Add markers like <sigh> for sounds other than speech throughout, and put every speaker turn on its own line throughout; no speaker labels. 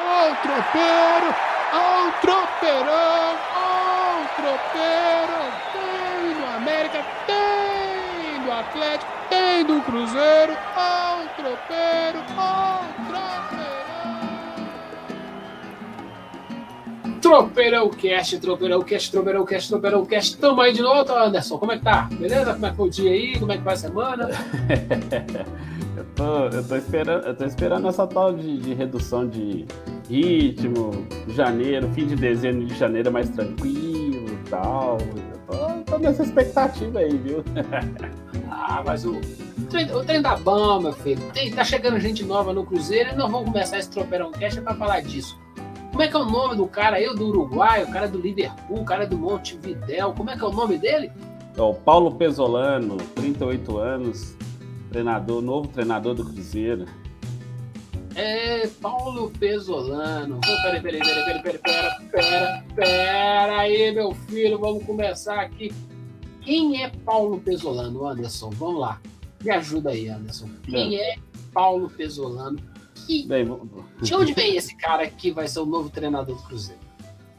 Ó o tropeiro, ó o tropeirão, ó o tropeiro. Tem do América, tem do Atlético, tem do Cruzeiro, ó o tropeiro, ó o tropeirão.
Tropeirão Cast, Tropeirão Cast, Tropeirão Cast, Tropeirão Cast. Tamo aí de novo, Anderson. Como é que tá? Beleza? Como é que foi o dia aí? Como é que vai a semana? <laughs>
eu, tô, eu, tô esperando, eu tô esperando essa tal de, de redução de ritmo, janeiro, fim de dezembro de janeiro é mais tranquilo e tal. Eu tô, tô nessa expectativa aí, viu? <laughs>
ah, mas o, o trem tá bom, meu filho. Tem, tá chegando gente nova no Cruzeiro e nós vamos começar esse Tropeirão Cast pra falar disso. Como é que é o nome do cara? Eu do Uruguai, o cara do Liverpool, o cara do Montevidéu. Como é que é o nome dele?
É o Paulo Pesolano, 38 anos, treinador, novo treinador do Cruzeiro.
É, Paulo Pesolano. Oh, peraí, peraí, peraí, peraí, peraí, pera, pera, pera aí, meu filho, vamos começar aqui. Quem é Paulo Pesolano, Anderson? Vamos lá. Me ajuda aí, Anderson. Quem é Paulo Pesolano? Que... Bem, de onde vem esse cara que vai ser o novo treinador do Cruzeiro?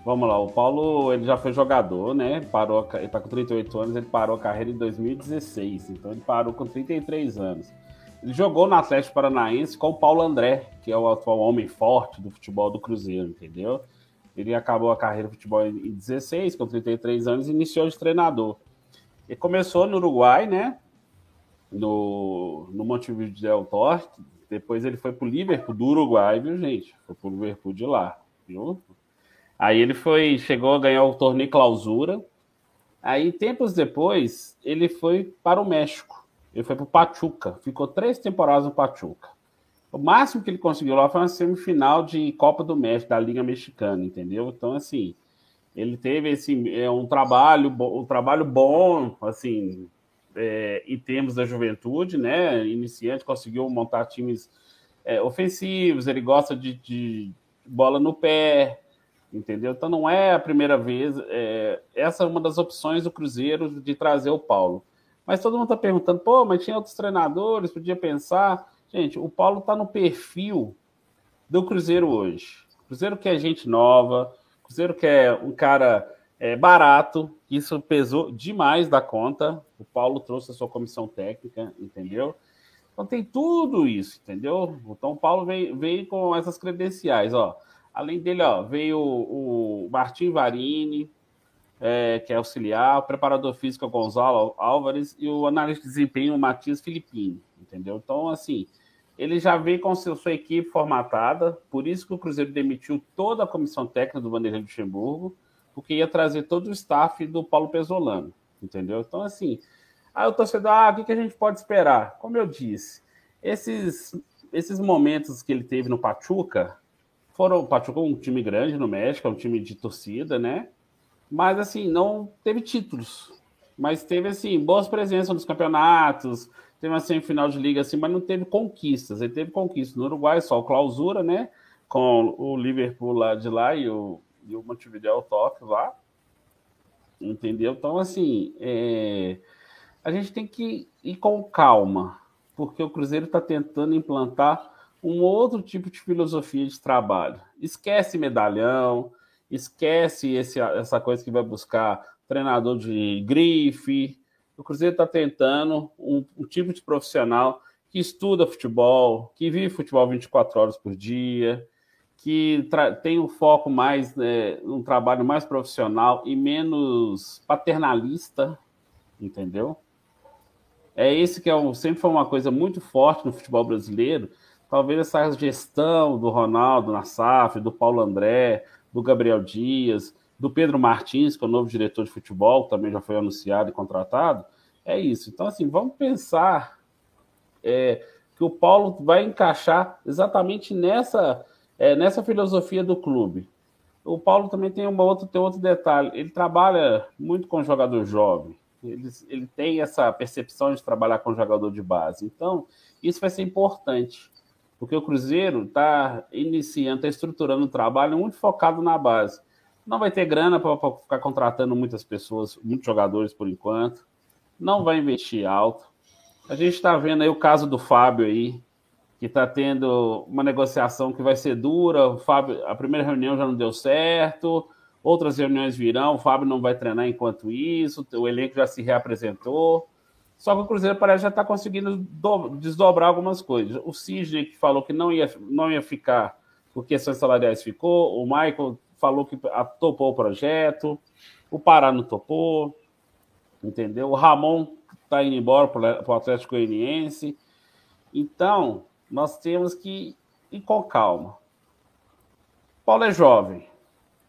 Vamos lá, o Paulo ele já foi jogador, né? Parou, ele tá com 38 anos, ele parou a carreira em 2016, então ele parou com 33 anos. Ele jogou no Atlético Paranaense com o Paulo André, que é o atual homem forte do futebol do Cruzeiro, entendeu? Ele acabou a carreira de futebol em 16, com 33 anos, e iniciou de treinador. Ele começou no Uruguai, né? No, no Montevideo Torque, depois ele foi pro Liverpool do Uruguai, viu, gente? Foi pro Liverpool de lá, viu? Aí ele foi, chegou a ganhar o torneio clausura. Aí, tempos depois, ele foi para o México. Ele foi para o Pachuca. Ficou três temporadas no Pachuca. O máximo que ele conseguiu lá foi uma semifinal de Copa do México, da Liga Mexicana, entendeu? Então, assim, ele teve esse, é, um trabalho, um trabalho bom, assim, é, em termos da juventude, né? Iniciante, conseguiu montar times é, ofensivos, ele gosta de, de, bola no pé, entendeu? Então não é a primeira vez. É, essa é uma das opções do Cruzeiro de trazer o Paulo. Mas todo mundo está perguntando, pô, mas tinha outros treinadores, podia pensar. Gente, o Paulo está no perfil do Cruzeiro hoje. Cruzeiro quer gente nova, Cruzeiro quer um cara é, barato, isso pesou demais da conta. O Paulo trouxe a sua comissão técnica, entendeu? Então tem tudo isso, entendeu? Então o Paulo veio, veio com essas credenciais, ó. Além dele, ó, veio o, o Martim Varini, é, que é auxiliar, o preparador físico Gonzalo Álvares e o analista de desempenho Matias Filipini, entendeu? Então, assim, ele já veio com sua, sua equipe formatada, por isso que o Cruzeiro demitiu toda a comissão técnica do Vanderlei Luxemburgo, porque ia trazer todo o staff do Paulo Pesolano, entendeu? Então, assim, aí o torcedor, ah, o que, que a gente pode esperar? Como eu disse, esses, esses momentos que ele teve no Pachuca, foram, Pachuca um time grande no México, é um time de torcida, né? Mas, assim, não teve títulos, mas teve, assim, boas presenças nos campeonatos, teve uma semifinal de liga, assim, mas não teve conquistas. Ele teve conquistas no Uruguai, só o clausura, né? Com o Liverpool lá de lá e o e o Montevideo top lá. Entendeu? Então, assim, é... a gente tem que ir com calma, porque o Cruzeiro está tentando implantar um outro tipo de filosofia de trabalho. Esquece medalhão, esquece esse, essa coisa que vai buscar treinador de grife. O Cruzeiro está tentando um, um, tipo de profissional que estuda futebol, que vive futebol 24 horas por dia, que tem um foco mais, né, um trabalho mais profissional e menos paternalista, entendeu? É esse que é um, sempre foi uma coisa muito forte no futebol brasileiro. Talvez essa gestão do Ronaldo na SAF, do Paulo André, do Gabriel Dias, do Pedro Martins, que é o novo diretor de futebol, também já foi anunciado e contratado. É isso. Então, assim, vamos pensar é, que o Paulo vai encaixar exatamente nessa é, nessa filosofia do clube. O Paulo também tem uma outra, tem outro detalhe. Ele trabalha muito com jogador jovem. Ele, ele tem essa percepção de trabalhar com jogador de base. Então, isso vai ser importante, porque o Cruzeiro está iniciando, está estruturando um trabalho muito focado na base. Não vai ter grana para ficar contratando muitas pessoas, muitos jogadores por enquanto. Não vai investir alto. A gente está vendo aí o caso do Fábio aí, que está tendo uma negociação que vai ser dura. O Fábio, a primeira reunião já não deu certo, outras reuniões virão. O Fábio não vai treinar enquanto isso, o elenco já se reapresentou. Só que o Cruzeiro parece já está conseguindo do, desdobrar algumas coisas. O Sidney, que falou que não ia, não ia ficar por questões salariais, ficou. O Michael falou que topou o projeto. O Pará não topou. Entendeu? O Ramon está indo embora para o Atlético Goianiense. Então, nós temos que ir com calma. Paulo é jovem.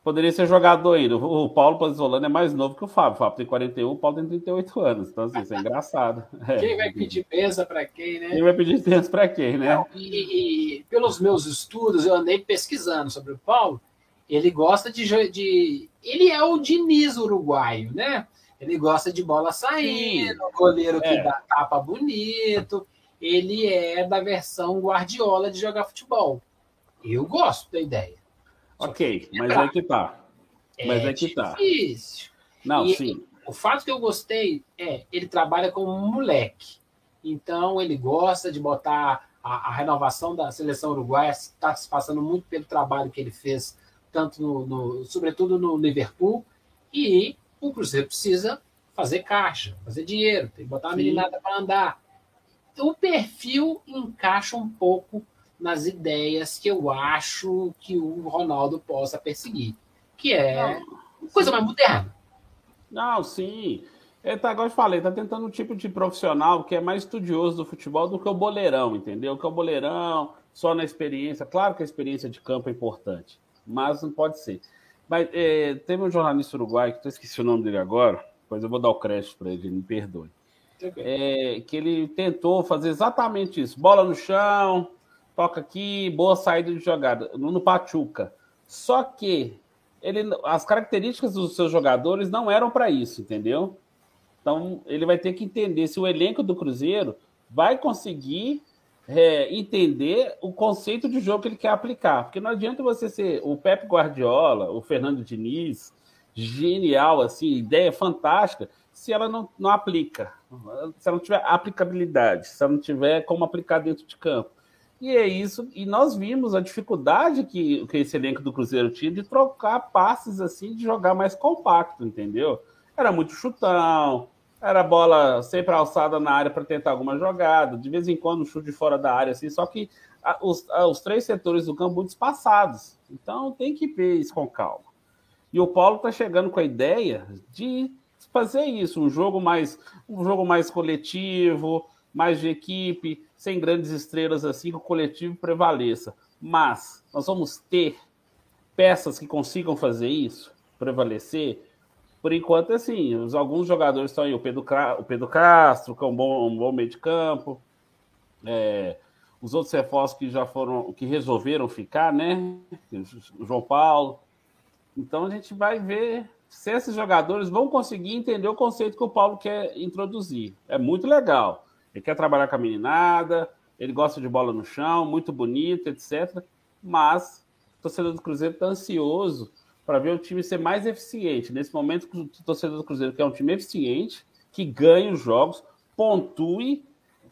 Poderia ser jogador ainda. O Paulo Pazzolano é mais novo que o Fábio. O Fábio tem 41, o Paulo tem 38 anos. Então, assim, isso é engraçado. <laughs>
É. Quem vai pedir pensa para quem, né?
Quem vai pedir pensa para quem, né? Não,
e, e, pelos meus estudos, eu andei pesquisando sobre o Paulo. Ele gosta de, de. Ele é o Diniz uruguaio, né? Ele gosta de bola saindo, Sim. goleiro que é. dá tapa bonito ele é da versão Guardiola de jogar futebol. Eu gosto da ideia.
Ok, mas é que tá. Mas é, é que tá.
difícil.
Não, e, sim.
O fato que eu gostei é ele trabalha como um moleque. Então ele gosta de botar a, a renovação da seleção uruguaia está se passando muito pelo trabalho que ele fez, tanto no, no, sobretudo no Liverpool, e o Cruzeiro precisa fazer caixa, fazer dinheiro, tem que botar a meninada para andar o perfil encaixa um pouco nas ideias que eu acho que o Ronaldo possa perseguir, que é Não, coisa mais moderna.
Não, sim. É, tá, agora eu falei, tá tentando um tipo de profissional que é mais estudioso do futebol do que o boleirão, entendeu? Que é o boleirão, só na experiência. Claro que a experiência de campo é importante, mas não pode ser. Mas é, teve um jornalista uruguaio, que eu esqueci o nome dele agora, pois eu vou dar o crédito para ele, me perdoe é, que ele tentou fazer exatamente isso: bola no chão, toca aqui, boa saída de jogada, no Pachuca. Só que ele, as características dos seus jogadores não eram para isso, entendeu? Então ele vai ter que entender se o elenco do Cruzeiro vai conseguir é, entender o conceito de jogo que ele quer aplicar. Porque não adianta você ser o Pep Guardiola, o Fernando Diniz, genial, assim, ideia fantástica, se ela não, não aplica, se ela não tiver aplicabilidade, se ela não tiver como aplicar dentro de campo. E é isso, e nós vimos a dificuldade que, que esse elenco do Cruzeiro tinha de trocar passes assim, de jogar mais compacto, entendeu? Era muito chutão, era bola sempre alçada na área para tentar alguma jogada, de vez em quando um chute fora da área, assim, só que a, os, a, os três setores do campo muito espaçados. Então tem que ver isso com calma. E o Paulo está chegando com a ideia de fazer isso, um jogo mais um jogo mais coletivo, mais de equipe, sem grandes estrelas assim, que o coletivo prevaleça. Mas nós vamos ter peças que consigam fazer isso, prevalecer. Por enquanto, assim, alguns jogadores estão aí, o Pedro, o Pedro Castro, que é um bom, um bom meio de campo, é, os outros reforços que já foram, que resolveram ficar, né? O João Paulo. Então a gente vai ver se esses jogadores vão conseguir entender o conceito que o Paulo quer introduzir. É muito legal. Ele quer trabalhar com a meninada, ele gosta de bola no chão, muito bonito, etc. Mas o torcedor do Cruzeiro está ansioso para ver o time ser mais eficiente. Nesse momento, o torcedor do Cruzeiro quer um time eficiente, que ganhe os jogos, pontue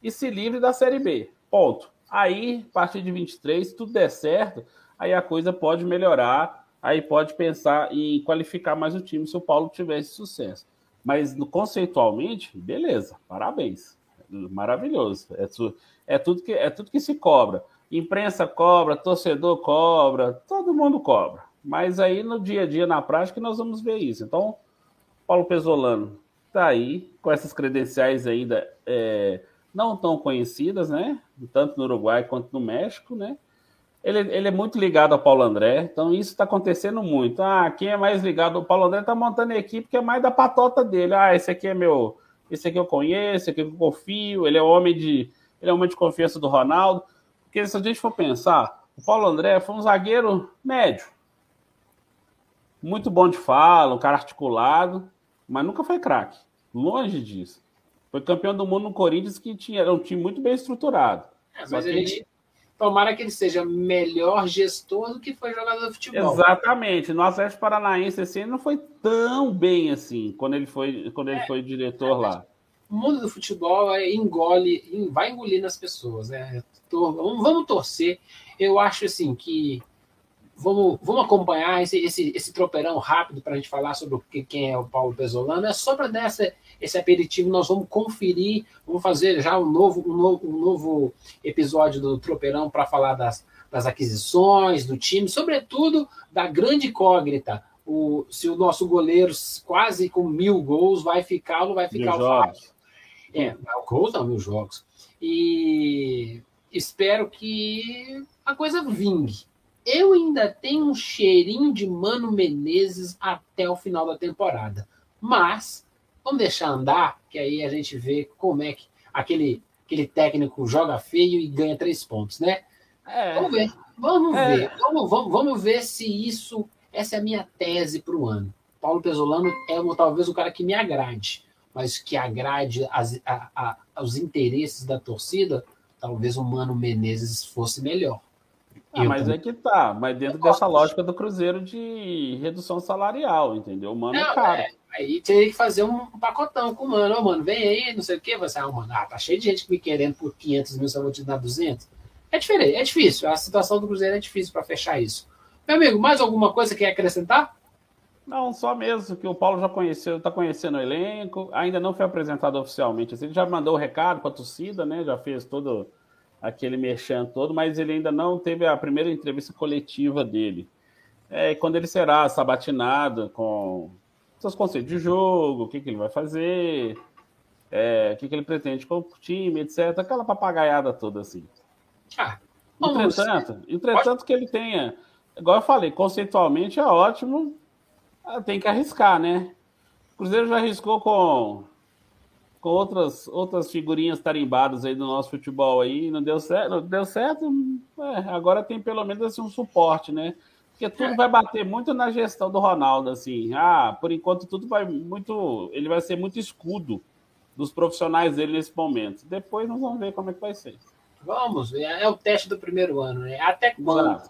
e se livre da Série B. Ponto. Aí, a partir de 23, se tudo der certo, aí a coisa pode melhorar aí pode pensar em qualificar mais o time se o Paulo tivesse sucesso. Mas conceitualmente, beleza, parabéns. Maravilhoso. É, tu, é, tudo que, é tudo que se cobra. Imprensa cobra, torcedor cobra, todo mundo cobra. Mas aí no dia a dia, na prática, nós vamos ver isso. Então, Paulo Pesolano está aí, com essas credenciais ainda é, não tão conhecidas, né? Tanto no Uruguai quanto no México, né? Ele, ele é muito ligado ao Paulo André, então isso está acontecendo muito. Ah, quem é mais ligado? O Paulo André está montando a equipe que é mais da patota dele. Ah, esse aqui é meu, esse aqui eu conheço, esse aqui eu confio, ele é homem de, ele é homem de confiança do Ronaldo. Porque se a gente for pensar, o Paulo André foi um zagueiro médio. Muito bom de fala, um cara articulado, mas nunca foi craque. Longe disso. Foi campeão do mundo no Corinthians, que tinha, era um time muito bem estruturado.
É, mas ele, Tomara que ele seja melhor gestor do que foi jogador de futebol.
Exatamente. No Atlético Paranaense, assim, ele não foi tão bem assim quando ele foi, quando ele é, foi diretor é, lá.
o mundo do futebol é, engole, vai engolir nas pessoas, né? Vamos torcer. Eu acho assim que vamos, vamos acompanhar esse, esse, esse tropeirão rápido para a gente falar sobre o que, quem é o Paulo Pesolano. É só para dar essa, esse aperitivo, nós vamos conferir, vamos fazer já um novo, um novo, um novo episódio do tropeirão para falar das, das aquisições, do time, sobretudo da grande incógnita. O, se o nosso goleiro quase com mil gols vai ficar ou não vai ficar
mil o Fábio.
É, gols não, mil jogos. E espero que a coisa vingue. Eu ainda tenho um cheirinho de Mano Menezes até o final da temporada. Mas vamos deixar andar, que aí a gente vê como é que aquele, aquele técnico joga feio e ganha três pontos, né? É. Vamos ver, vamos é. ver. Vamos, vamos, vamos ver se isso. Essa é a minha tese para o ano. Paulo Pesolano é talvez o cara que me agrade, mas que agrade as, a, a, os interesses da torcida, talvez o Mano Menezes fosse melhor.
Ah, mas é que tá, mas dentro dessa lógica do Cruzeiro de redução salarial, entendeu? O Mano é não, é caro. É,
aí teria que fazer um pacotão com o Mano. Ô, Mano, vem aí, não sei o quê. Você, ah, mano, ah, tá cheio de gente me querendo por 500 mil, só vou te dar 200. É diferente, é difícil. A situação do Cruzeiro é difícil para fechar isso. Meu amigo, mais alguma coisa que quer acrescentar?
Não, só mesmo que o Paulo já conheceu, está conhecendo o elenco, ainda não foi apresentado oficialmente. Ele já mandou o recado para a torcida, né? Já fez todo aquele merchan todo, mas ele ainda não teve a primeira entrevista coletiva dele. É, quando ele será sabatinado com seus conceitos de jogo, o que, que ele vai fazer, é, o que, que ele pretende com o time, etc. Aquela papagaiada toda assim. Ah, entretanto, entretanto que ele tenha, igual eu falei, conceitualmente é ótimo, ah, tem que arriscar, né? O Cruzeiro já arriscou com com outras, outras figurinhas tarimbadas aí do nosso futebol aí, não deu certo, não deu certo, é, agora tem pelo menos assim, um suporte, né? Porque tudo vai bater muito na gestão do Ronaldo, assim. Ah, por enquanto tudo vai muito. Ele vai ser muito escudo dos profissionais dele nesse momento. Depois nós vamos ver como é que vai ser.
Vamos, é, é o teste do primeiro ano, né? Até quando?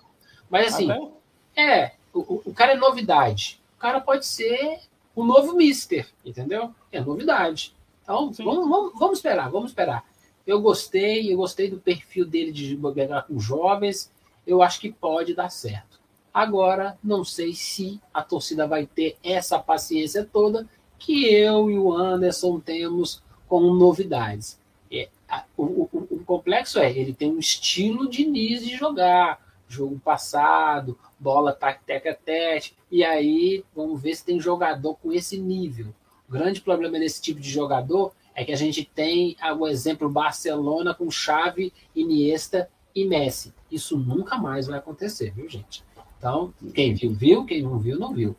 Mas assim, Até? é, o, o cara é novidade. O cara pode ser o novo mister, entendeu? É novidade. Então, vamos, vamos, vamos, esperar, vamos esperar. Eu gostei, eu gostei do perfil dele de jogar com jovens. Eu acho que pode dar certo. Agora, não sei se a torcida vai ter essa paciência toda que eu e o Anderson temos com novidades. É, a, o, o, o, complexo é, ele tem um estilo de Nis de jogar, jogo passado, bola teca tete, e aí vamos ver se tem jogador com esse nível. O grande problema desse tipo de jogador é que a gente tem o exemplo Barcelona com Xavi, Iniesta e Messi. Isso nunca mais vai acontecer, viu, gente? Então, quem viu, viu, quem não viu, não viu.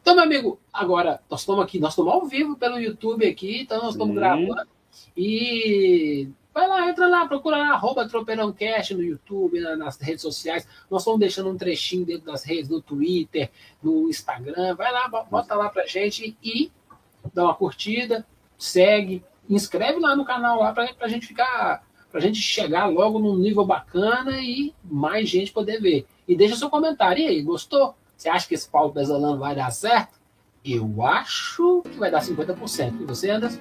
Então, meu amigo, agora nós estamos aqui, nós estamos ao vivo pelo YouTube aqui, então nós estamos gravando. E vai lá, entra lá, procura lá, arroba Tropeirãocast no YouTube, nas redes sociais. Nós estamos deixando um trechinho dentro das redes, no Twitter, no Instagram. Vai lá, bota lá pra gente e dá uma curtida, segue, inscreve lá no canal lá para a gente ficar, para a gente chegar logo num nível bacana e mais gente poder ver. E deixa seu comentário e aí, gostou? Você acha que esse Paulo Pesolano vai dar certo? Eu acho que vai dar 50%. E você, Anderson?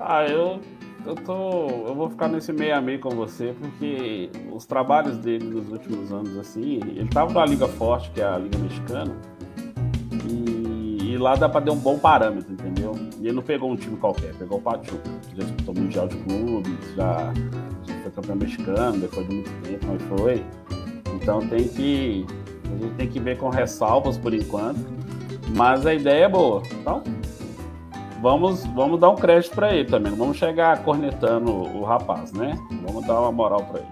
Ah, eu, eu tô. Eu vou ficar nesse meio a meio com você, porque os trabalhos dele nos últimos anos, assim, ele tava na Liga Forte, que é a Liga Mexicana, e lá dá para dar um bom parâmetro, entendeu? E ele não pegou um time qualquer, pegou o Pachuca, que já disputou Mundial de Clubes, já, já foi campeão mexicano, depois de muito tempo, mas foi. Então tem que. A gente tem que ver com ressalvas por enquanto. Mas a ideia é boa. Então, vamos, vamos dar um crédito para ele também. Não vamos chegar cornetando o rapaz, né? Vamos dar uma moral para ele.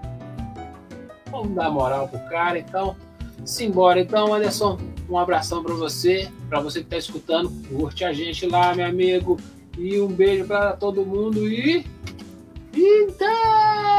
Vamos dar moral pro cara, então. Simbora, então, Anderson. Um abração para você, para você que está escutando. Curte a gente lá, meu amigo. E um beijo para todo mundo e. Então!